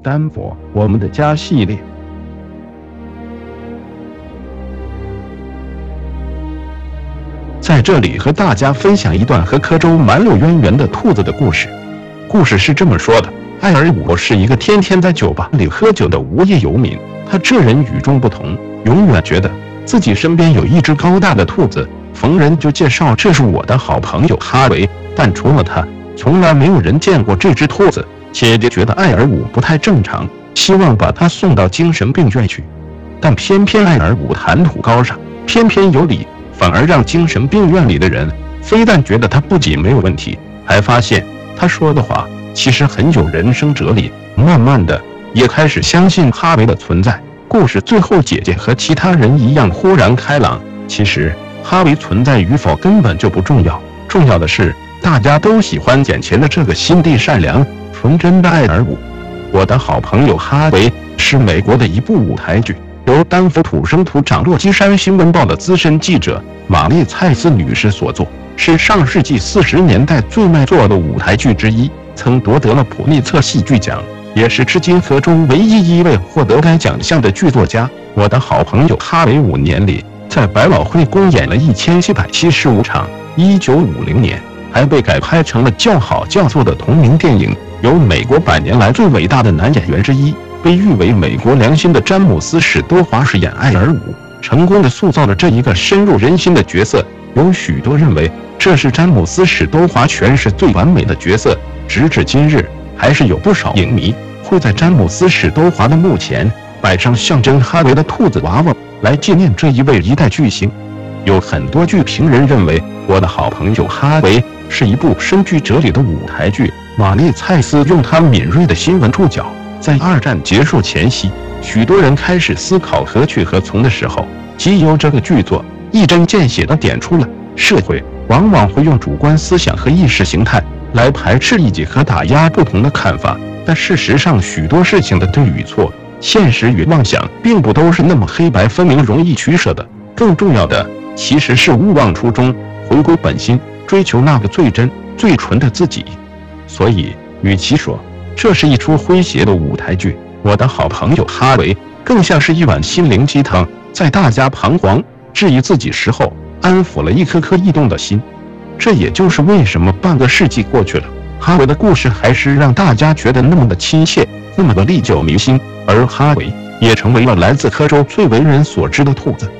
丹佛，我们的家系列。在这里和大家分享一段和科州蛮有渊源的兔子的故事。故事是这么说的：艾尔伍是一个天天在酒吧里喝酒的无业游民。他这人与众不同，永远觉得自己身边有一只高大的兔子，逢人就介绍这是我的好朋友哈维。但除了他，从来没有人见过这只兔子。姐姐觉得艾尔伍不太正常，希望把他送到精神病院去。但偏偏艾尔伍谈吐高尚，偏偏有理，反而让精神病院里的人非但觉得他不仅没有问题，还发现他说的话其实很有人生哲理。慢慢的，也开始相信哈维的存在。故事最后，姐姐和其他人一样豁然开朗。其实哈维存在与否根本就不重要，重要的是大家都喜欢眼前的这个心地善良。纯真的爱而舞，我的好朋友哈维是美国的一部舞台剧，由丹佛土生土长洛基山新闻报的资深记者玛丽蔡斯女士所作，是上世纪四十年代最卖座的舞台剧之一，曾夺得了普利策戏剧奖，也是至今河中唯一一位获得该奖项的剧作家。我的好朋友哈维五年里在百老汇公演了一千七百七十五场，一九五零年还被改拍成了叫好叫座的同名电影。由美国百年来最伟大的男演员之一，被誉为美国良心的詹姆斯·史多华饰演艾尔伍，成功的塑造了这一个深入人心的角色。有许多认为这是詹姆斯·史多华诠释最完美的角色。直至今日，还是有不少影迷会在詹姆斯·史多华的墓前摆上象征哈维的兔子娃娃，来纪念这一位一代巨星。有很多剧评人认为，《我的好朋友哈维》是一部深具哲理的舞台剧。玛丽·蔡斯用她敏锐的新闻触角，在二战结束前夕，许多人开始思考何去何从的时候，即由这个剧作一针见血地点出了社会往往会用主观思想和意识形态来排斥异己和打压不同的看法。但事实上，许多事情的对与错、现实与妄想，并不都是那么黑白分明、容易取舍的。更重要的，其实是勿忘初衷，回归本心，追求那个最真、最纯的自己。所以，与其说这是一出诙谐的舞台剧，我的好朋友哈维更像是一碗心灵鸡汤，在大家彷徨质疑自己时候，安抚了一颗颗异动的心。这也就是为什么半个世纪过去了，哈维的故事还是让大家觉得那么的亲切，那么的历久弥新，而哈维也成为了来自科州最为人所知的兔子。